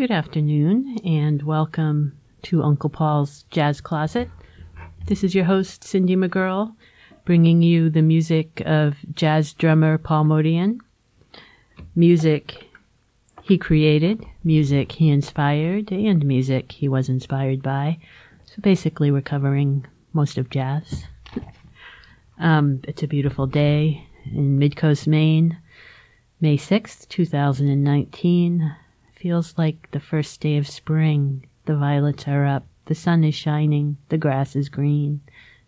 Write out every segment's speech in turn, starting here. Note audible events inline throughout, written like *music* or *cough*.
Good afternoon, and welcome to Uncle Paul's Jazz Closet. This is your host, Cindy McGurl, bringing you the music of jazz drummer Paul Motian. Music he created, music he inspired, and music he was inspired by. So basically, we're covering most of jazz. Um, it's a beautiful day in Midcoast, Maine, May 6th, 2019. Feels like the first day of spring. The violets are up, the sun is shining, the grass is green.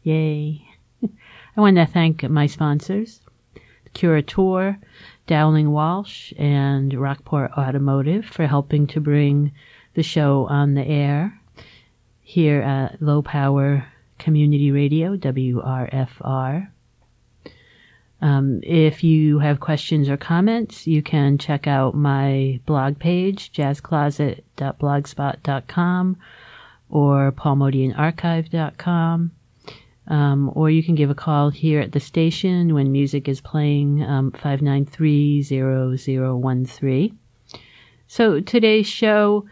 Yay. *laughs* I want to thank my sponsors, Curator, Dowling Walsh, and Rockport Automotive for helping to bring the show on the air here at Low Power Community Radio, WRFR. Um, if you have questions or comments, you can check out my blog page, jazzcloset.blogspot.com or paulmotianarchive.com. Um, or you can give a call here at the station when music is playing, um, 593-0013. So today's show,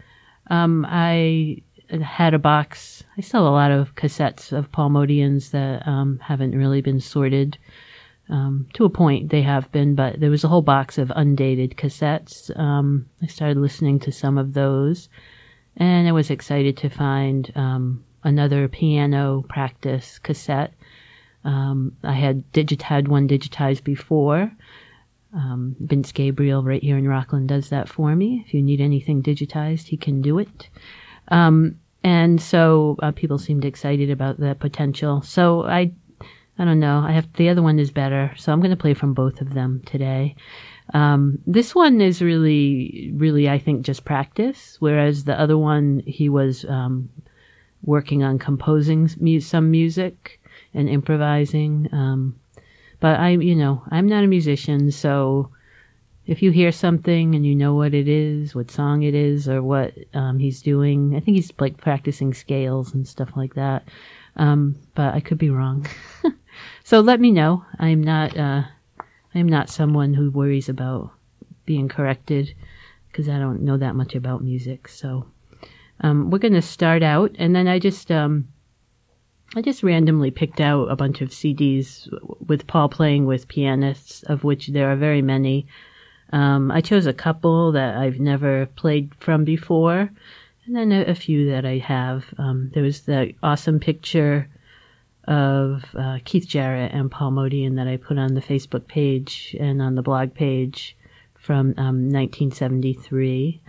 um, I had a box. I have a lot of cassettes of Paul Motians that um, haven't really been sorted. Um, to a point, they have been, but there was a whole box of undated cassettes. Um, I started listening to some of those, and I was excited to find um, another piano practice cassette. Um, I had digit had one digitized before. Um, Vince Gabriel, right here in Rockland, does that for me. If you need anything digitized, he can do it. Um, and so uh, people seemed excited about the potential. So I, I don't know. I have the other one is better, so I'm going to play from both of them today. Um, this one is really, really, I think, just practice, whereas the other one he was um, working on composing some music and improvising. Um, but I, you know, I'm not a musician, so if you hear something and you know what it is, what song it is, or what um, he's doing, I think he's like practicing scales and stuff like that. Um, but I could be wrong. *laughs* so let me know. I'm not. Uh, I'm not someone who worries about being corrected because I don't know that much about music. So um, we're going to start out, and then I just. Um, I just randomly picked out a bunch of CDs with Paul playing with pianists, of which there are very many. Um, I chose a couple that I've never played from before, and then a, a few that I have. Um, there was the awesome picture of uh, Keith Jarrett and Paul Motian that I put on the Facebook page and on the blog page from um, 1973.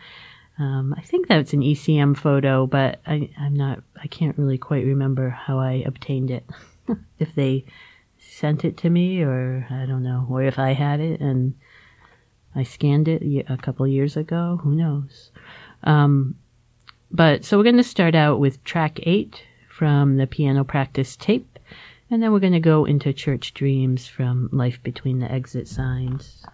Um, I think that's an ECM photo, but I, I'm not. I can't really quite remember how I obtained it. *laughs* if they sent it to me, or I don't know, or if I had it and I scanned it a couple years ago. Who knows? Um, but so we're going to start out with track eight from the piano practice tape, and then we're going to go into Church Dreams from Life Between the Exit Signs.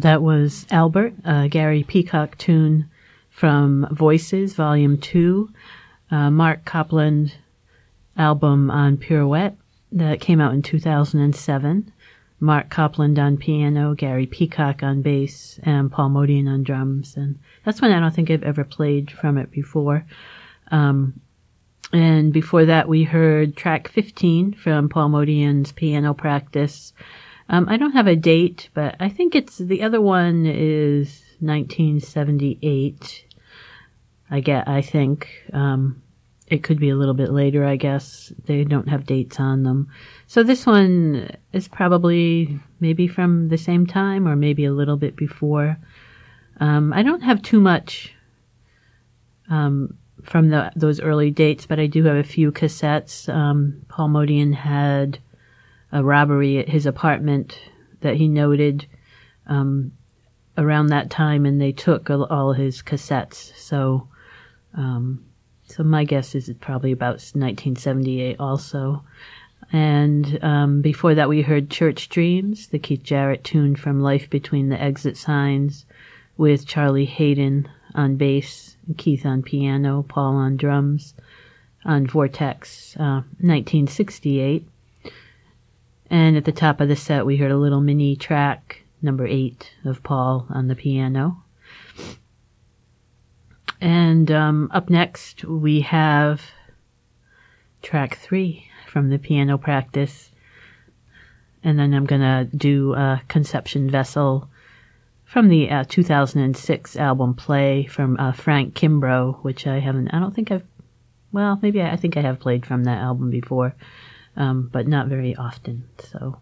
That was Albert, Gary Peacock tune from Voices, Volume 2, uh, Marc Copland album on Pirouet that came out in 2007. Marc Copland on piano, Gary Peacock on bass, and Paul Motian on drums. And that's one I don't think I've ever played from it before. Um, and before that, we heard track 15 from Paul Motian's piano practice. Um, I don't have a date, but I think it's the other one is 1978. I get, I think. Um, it could be a little bit later, I guess. They don't have dates on them. So this one is probably maybe from the same time or maybe a little bit before. Um, I don't have too much um, from the, those early dates, but I do have a few cassettes. Um, Paul Motian had a robbery at his apartment that he noted um, around that time, and they took all his cassettes. So um, so my guess is it's probably about 1978 also. And um, before that, we heard Church Dreams, the Keith Jarrett tune from Life Between the Exit Signs, with Charlie Haden on bass, Keith on piano, Paul on drums, on Vortex, uh, 1968. And at the top of the set, we heard a little mini track, number eight, of Paul on the piano. And um, up next, we have track three from the piano practice. And then I'm going to do a Conception Vessel from the uh, 2006 album Play from uh, Frank Kimbrough, which I haven't, I don't think I've, well, maybe I, I think I have played from that album before, um, but not very often. So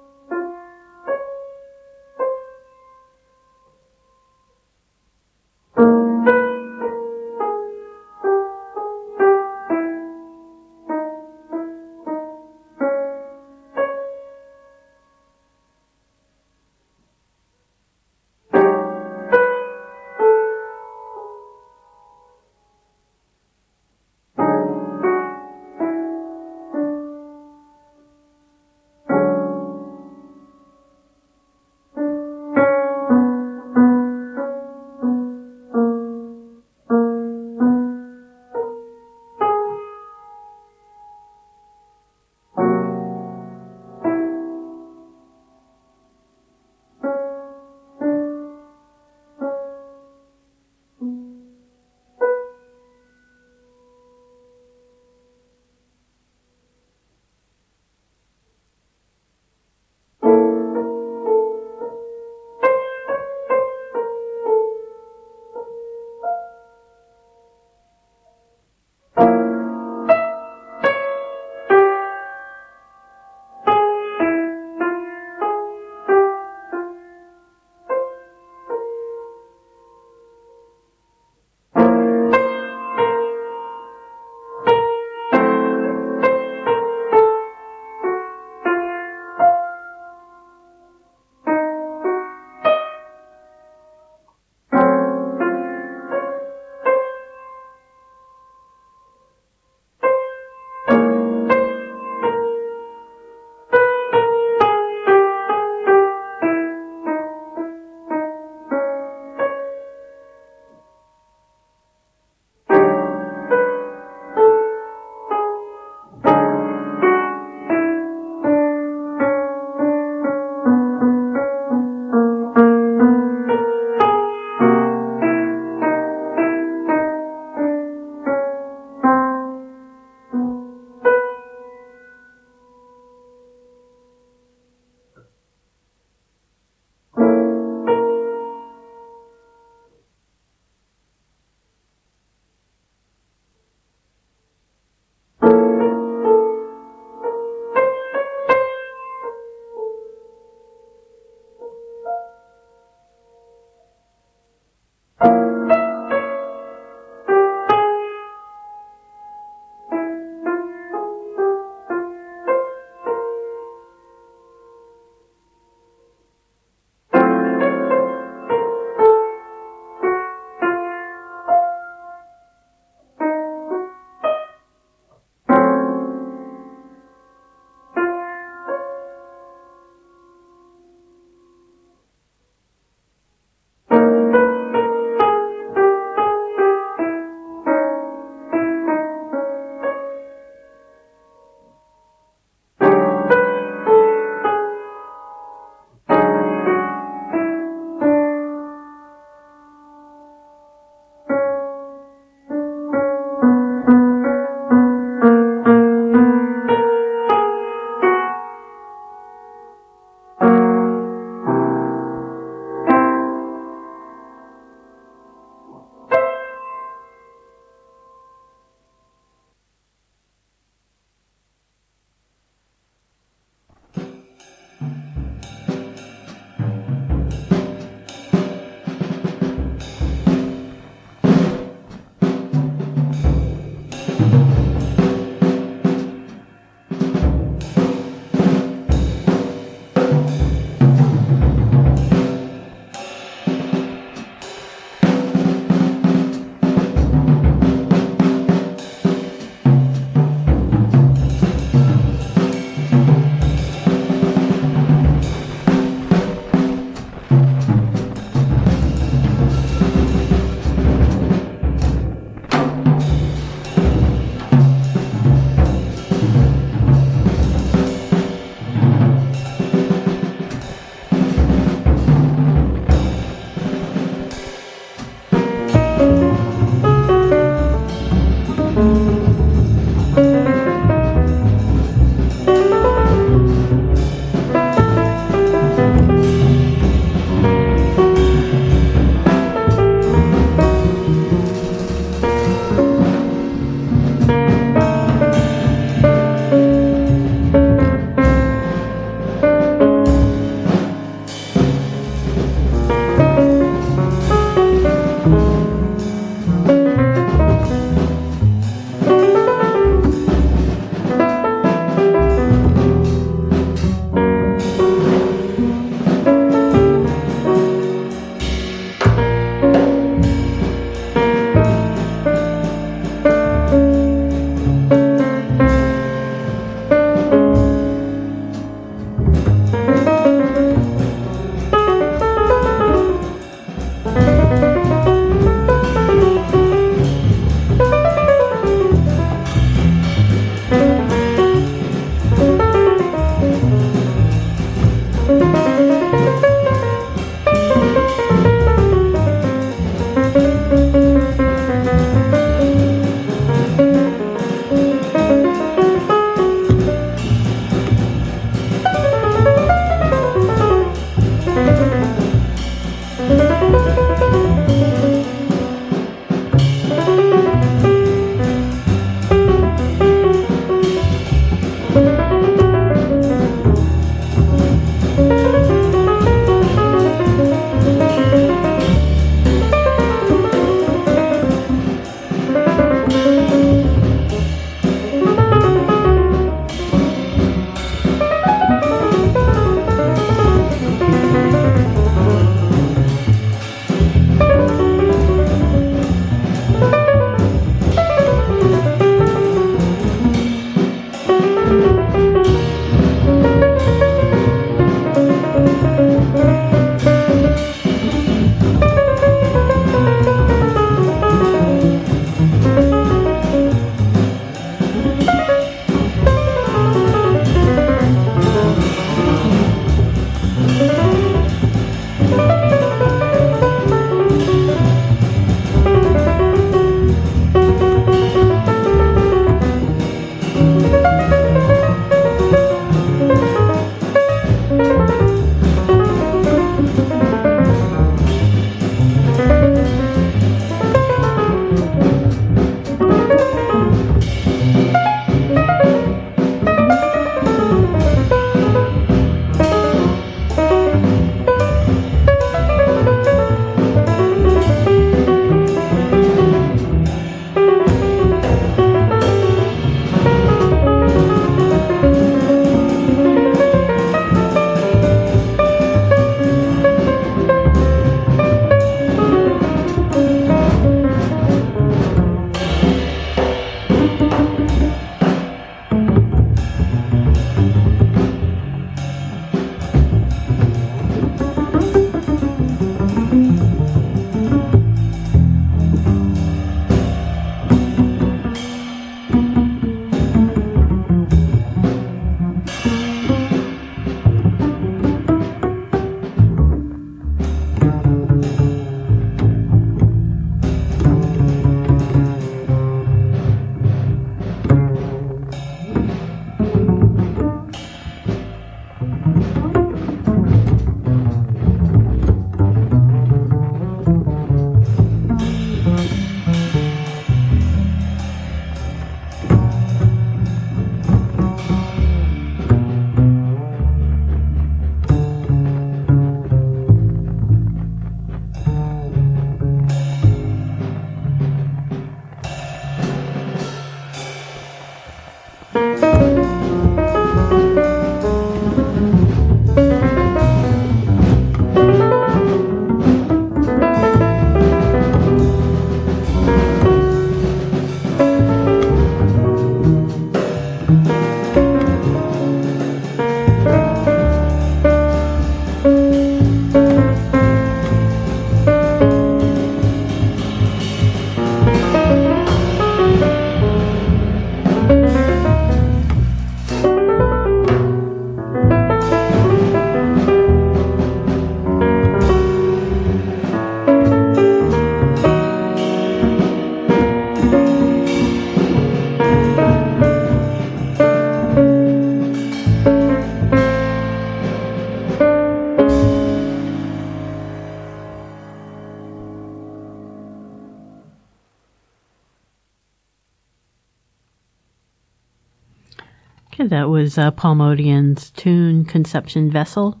that was uh, Paul Motian's tune Conception Vessel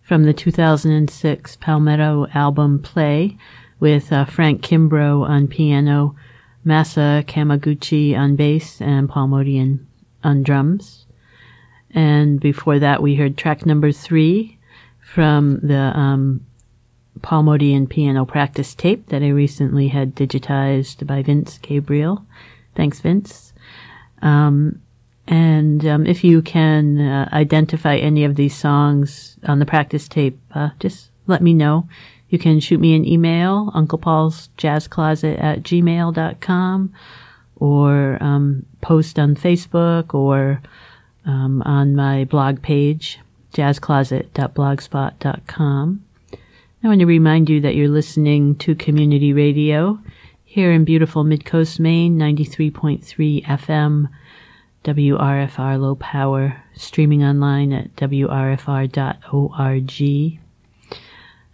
from the 2006 Palmetto album Play with uh, Frank Kimbrough on piano, Masa Kamaguchi on bass, and Paul Motian on drums. And before that, we heard track number three from the um, Paul Motian piano practice tape that I recently had digitized by Vince Gabriel. Thanks, Vince. Um, and um, if you can uh, identify any of these songs on the practice tape, uh, just let me know. You can shoot me an email, Uncle Paul's Jazz Closet at gmail.com, or um, post on Facebook or um, on my blog page, jazzcloset.blogspot.com. I want to remind you that you're listening to community radio here in beautiful Midcoast, Maine, 93.3 FM WRFR Low Power, streaming online at WRFR.org.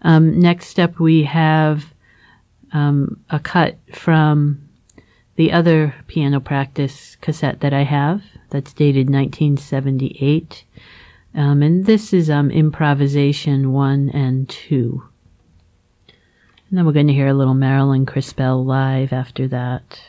Um, next up, we have um, a cut from the other piano practice cassette that I have that's dated 1978. Um, and this is um, improvisation one and two. And then we're going to hear a little Marilyn Crispell live after that.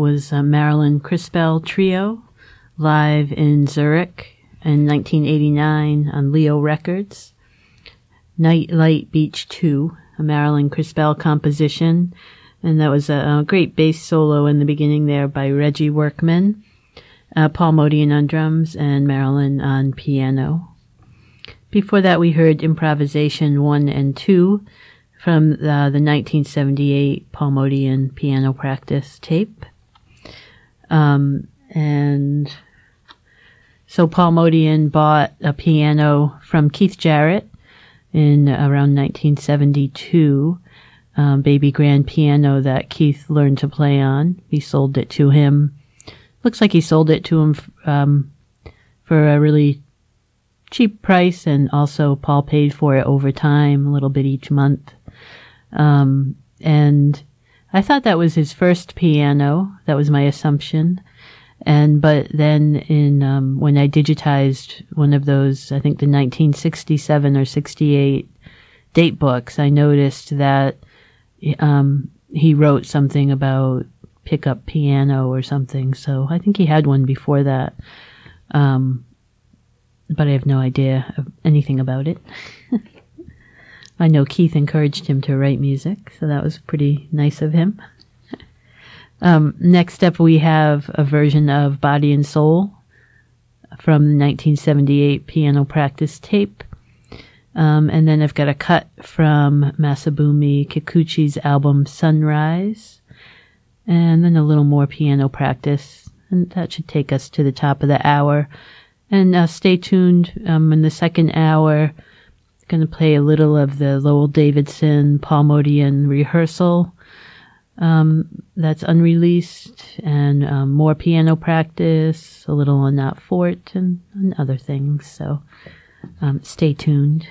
Was a Marilyn Crispell Trio live in Zurich in 1989 on Leo Records. Nightlight Beach 2, a Marilyn Crispell composition. And that was a, a, great bass solo in the beginning there by Reggie Workman, uh, Paul Motian on drums, and Marilyn on piano. Before that, we heard Improvisation 1 and 2 from the, the 1978 Paul Motian piano practice tape. Um, and so Paul Motian bought a piano from Keith Jarrett in around 1972, um, baby grand piano that Keith learned to play on. He sold it to him. Looks like he sold it to him um, for a really cheap price, and also Paul paid for it over time, a little bit each month. Um, and I thought that was his first piano. That was my assumption. And but then in um, when I digitized one of those, I think the 1967 or 68 date books, I noticed that um, he wrote something about pickup piano or something. So I think he had one before that. Um, but I have no idea of anything about it. *laughs* I know Keith encouraged him to write music, so that was pretty nice of him. *laughs* um, next up, we have a version of Body and Soul from the 1978 piano practice tape. Um, and then I've got a cut from Masabumi Kikuchi's album Sunrise. And then a little more piano practice. And that should take us to the top of the hour. And uh, stay tuned um, in the second hour going to play a little of the Lowell Davidson Paul Motian rehearsal um, that's unreleased, and um, more piano practice, a little on that fort, and, and other things. So um, stay tuned.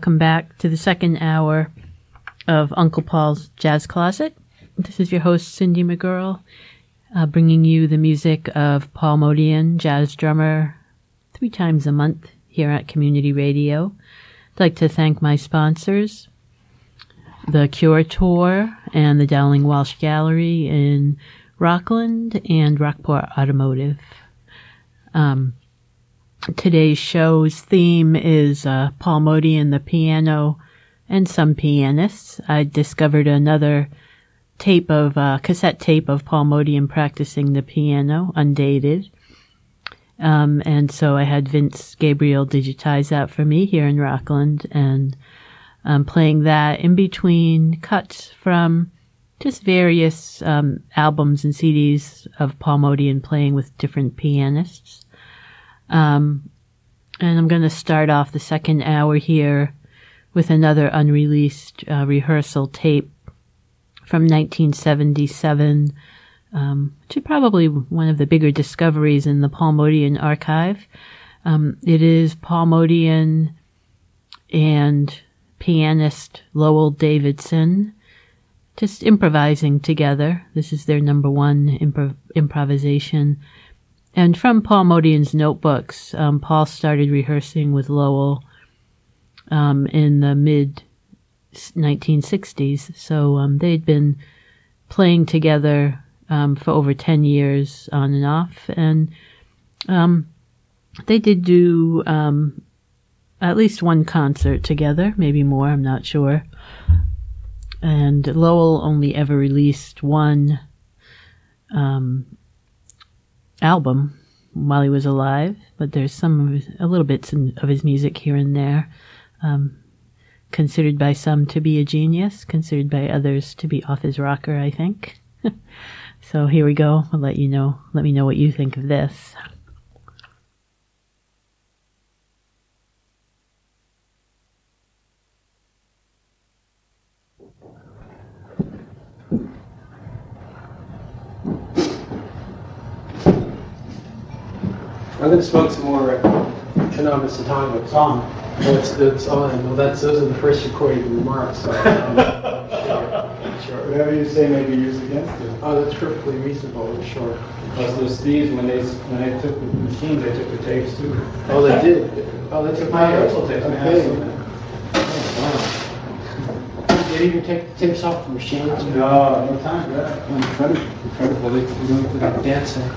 Welcome back to the second hour of Uncle Paul's Jazz Closet. This is your host, Cindy McGuirl, uh, bringing you the music of Paul Motian, jazz drummer, three times a month here at Community Radio. I'd like to thank my sponsors, the Cure Tour and the Dowling Walsh Gallery in Rockland and Rockport Automotive. Um, today's show's theme is uh, Paul and the piano, and some pianists. I discovered another tape of uh, cassette tape of Paul Motian practicing the piano, undated. Um, and so I had Vince Gabriel digitize that for me here in Rockland, and um, playing that in between cuts from just various um, albums and CDs of Paul Motian playing with different pianists. Um, and I'm going to start off the second hour here with another unreleased uh, rehearsal tape from 1977, um, which is probably one of the bigger discoveries in the Paul Motian archive. Um, it is Paul Motian and pianist Lowell Davidson just improvising together. This is their number one improv- improvisation. And from Paul Motian's notebooks, um, Paul started rehearsing with Lowell um, in the mid 1960s. So um, they'd been playing together um, for over 10 years on and off. And um, they did do um, at least one concert together, maybe more, I'm not sure. And Lowell only ever released one um, album while he was alive, but there's some of his, a little bits in, of his music here and there. Um, considered by some to be a genius, considered by others to be off his rocker, I think. *laughs* so here we go. I'll let you know. Let me know what you think of this. I'm going to smoke some more uh, Cannabis Atomic song. Well, it's, it's on. Well, that's those are the first recorded remarks. So, um, sure, sure. *laughs* Whatever you say may be used against you. Oh, that's perfectly reasonable. Sure. Plus those thieves, when they, when they took the machines, they took the tapes too. Oh, they did. *laughs* Oh, they took my rehearsal tapes. I have Okay. Did they even take the tapes off the machines? No, no time for that. Incredible, incredible. They, they don't put that Dancing.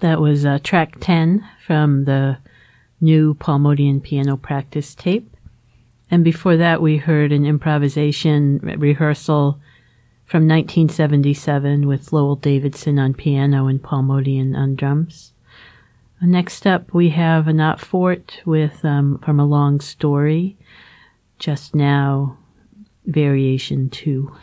That was uh, track 10 from the new Paul Motian piano practice tape. And before that, we heard an improvisation rehearsal from 1977 with Lowell Davidson on piano and Paul Motian on drums. Next up, we have Anat Fort with um, from a long story. Just now, variation two.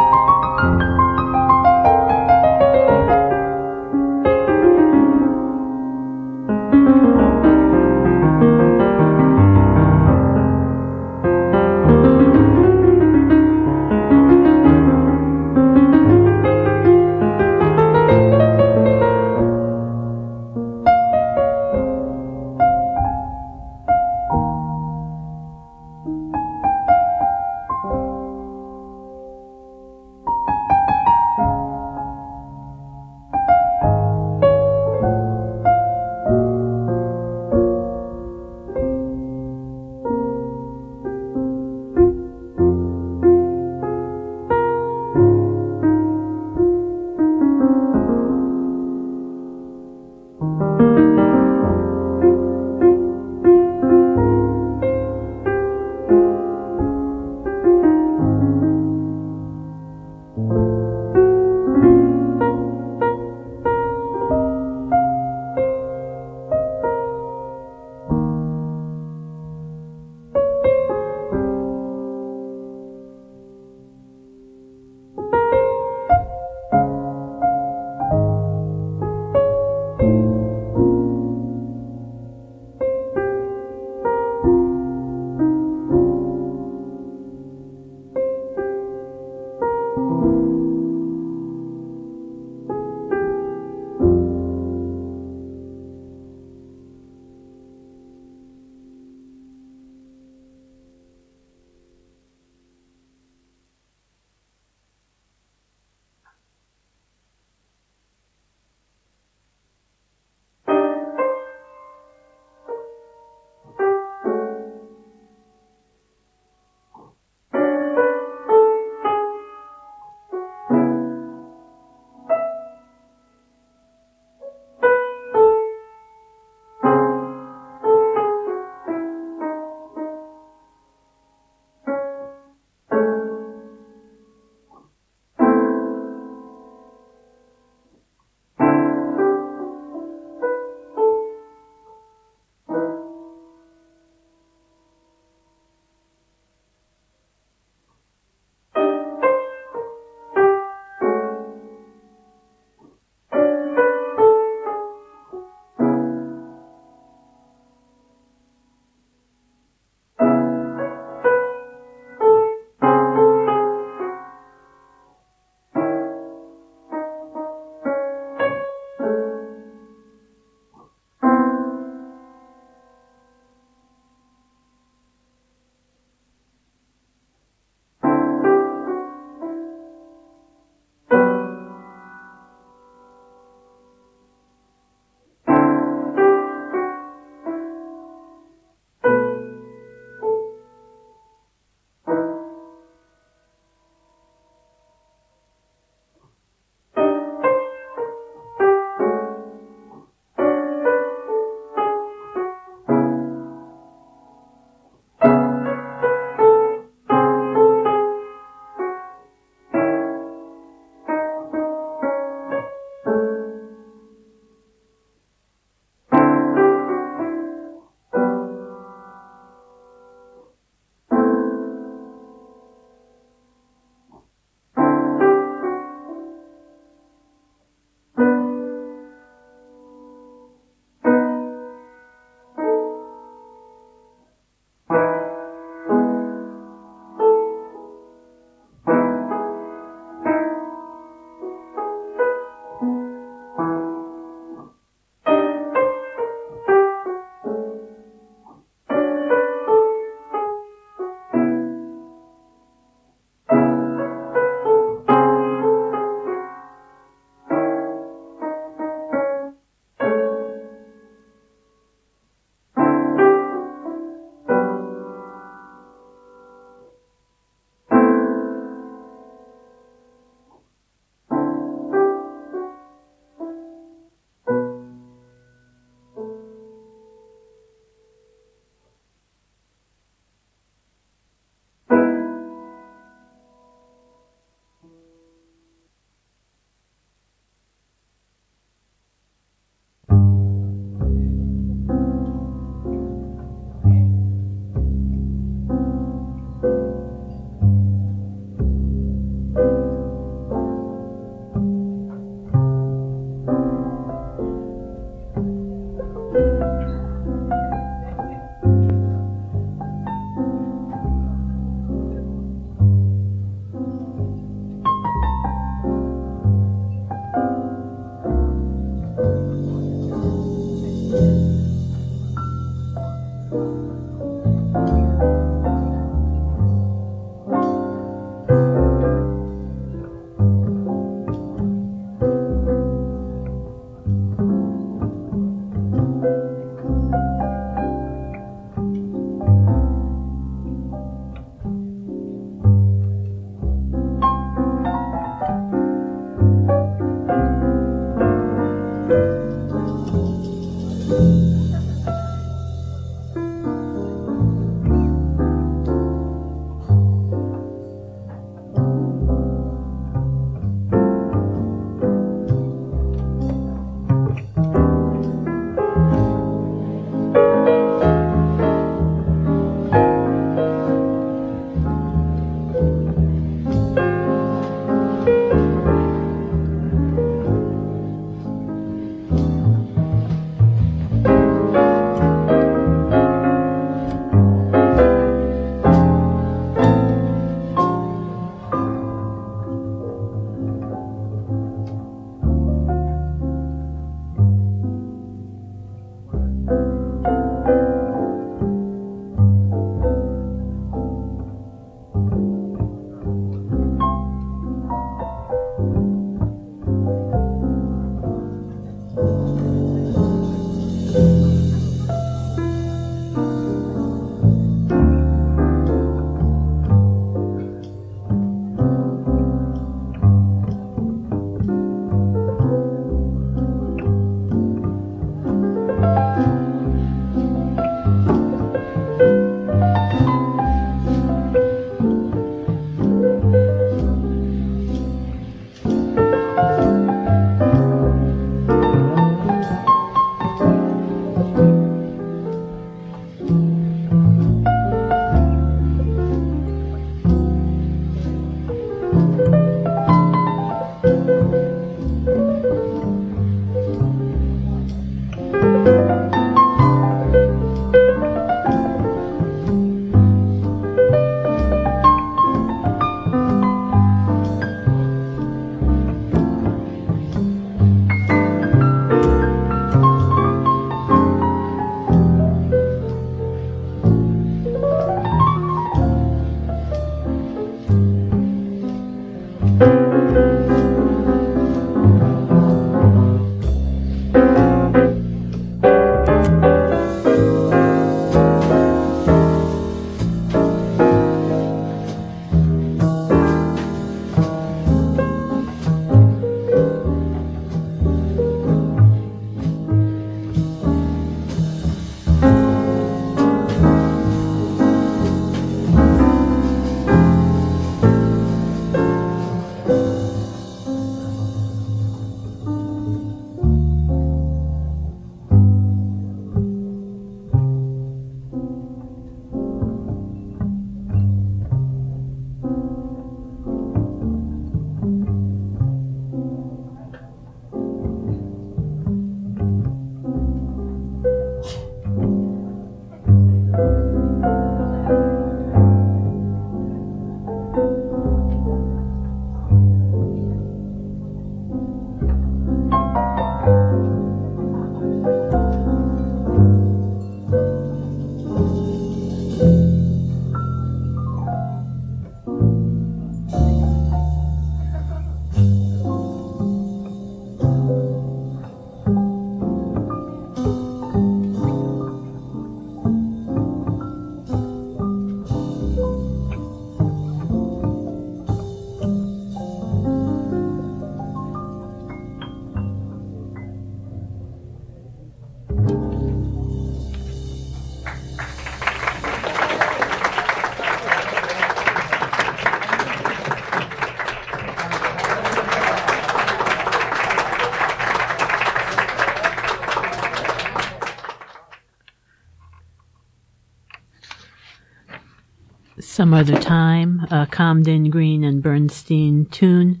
Some Other Time, a Comden Green and Bernstein tune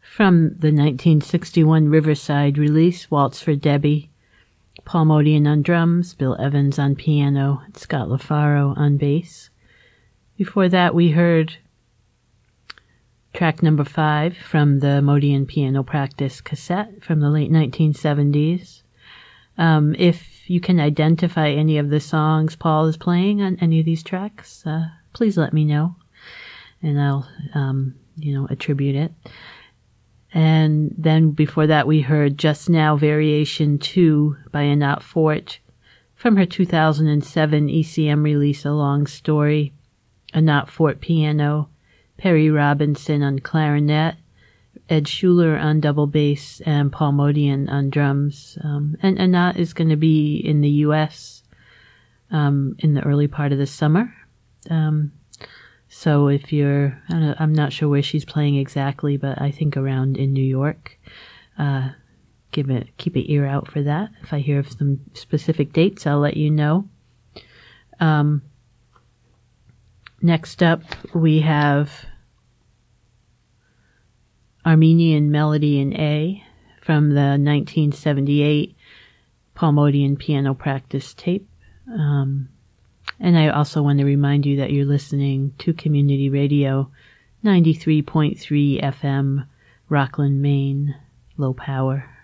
from the 1961 Riverside release, Waltz for Debby. Paul Motian on drums, Bill Evans on piano, and Scott LaFaro on bass. Before that, we heard track number five from the Motian Piano Practice cassette from the late 1970s. Um, if you can identify any of the songs Paul is playing on any of these tracks, uh, please let me know and I'll, um, you know, attribute it. And then before that, we heard Just Now Variation 2 by Anat Fort from her 2007 ECM release, A Long Story. Anat Fort piano, Perry Robinson on clarinet, Ed Schuller on double bass and Paul Motian on drums. Um, and Anat is going to be in the U.S. Um, in the early part of the summer. Um, so if you're, I'm not sure where she's playing exactly, but I think around in New York. Uh, give it, keep an ear out for that. If I hear of some specific dates, I'll let you know. Um, next up, we have Armenian Melody in A from the 1978 Paul Motian piano practice tape. Um, and I also want to remind you that you're listening to Community Radio 93.3 FM, Rockland, Maine, low power.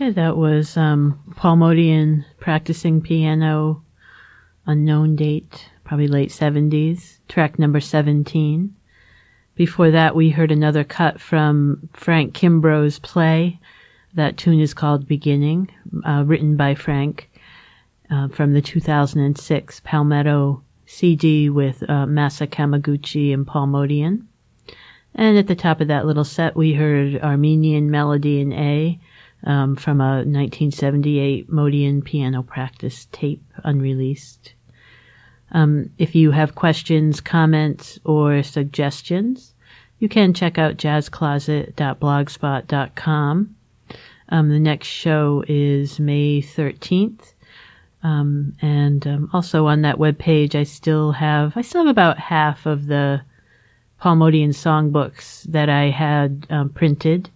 Okay, that was um, Paul Motian practicing piano, unknown date, probably late 70s, track number 17. Before that, we heard another cut from Frank Kimbrough's play. That tune is called Beginning, uh, written by Frank uh, from the 2006 Palmetto CD with uh, Masa Kamaguchi and Paul Motian. And at the top of that little set, we heard Armenian Melody in A um, from a 1978 Motian piano practice tape, unreleased. Um, if you have questions, comments, or suggestions, you can check out jazzcloset.blogspot.com. Um, the next show is May 13th. Um, and um, also on that web page, I still have I still have about half of the Paul Motian songbooks that I had um, printed.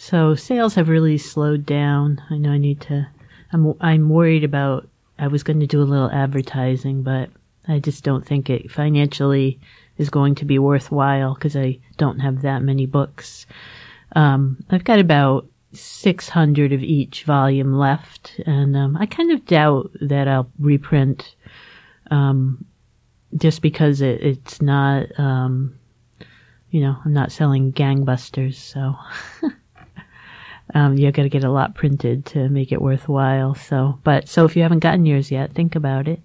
So sales have really slowed down. I know I need to. I'm I'm worried about. I was going to do a little advertising, but I just don't think it financially is going to be worthwhile because I don't have that many books. Um, I've got about 600 of each volume left, and um, I kind of doubt that I'll reprint um, just because it, it's not, um, you know, I'm not selling gangbusters, so *laughs* um, you got to get a lot printed to make it worthwhile. So, but so if you haven't gotten yours yet, think about it.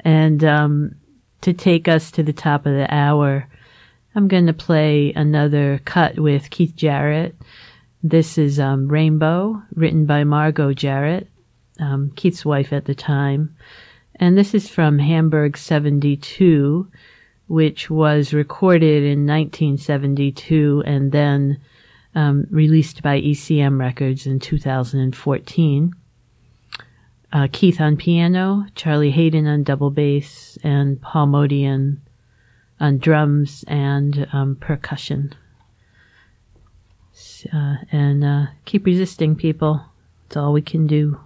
And um, to take us to the top of the hour, I'm going to play another cut with Keith Jarrett. This is um, Rainbow, written by Margot Jarrett, um, Keith's wife at the time. And this is from Hamburg 72, which was recorded in 1972 and then um, released by ECM Records in 2014. Uh, Keith on piano, Charlie Haden on double bass, and Paul Motian on drums and um, percussion. Uh, and uh, keep resisting, people. It's all we can do.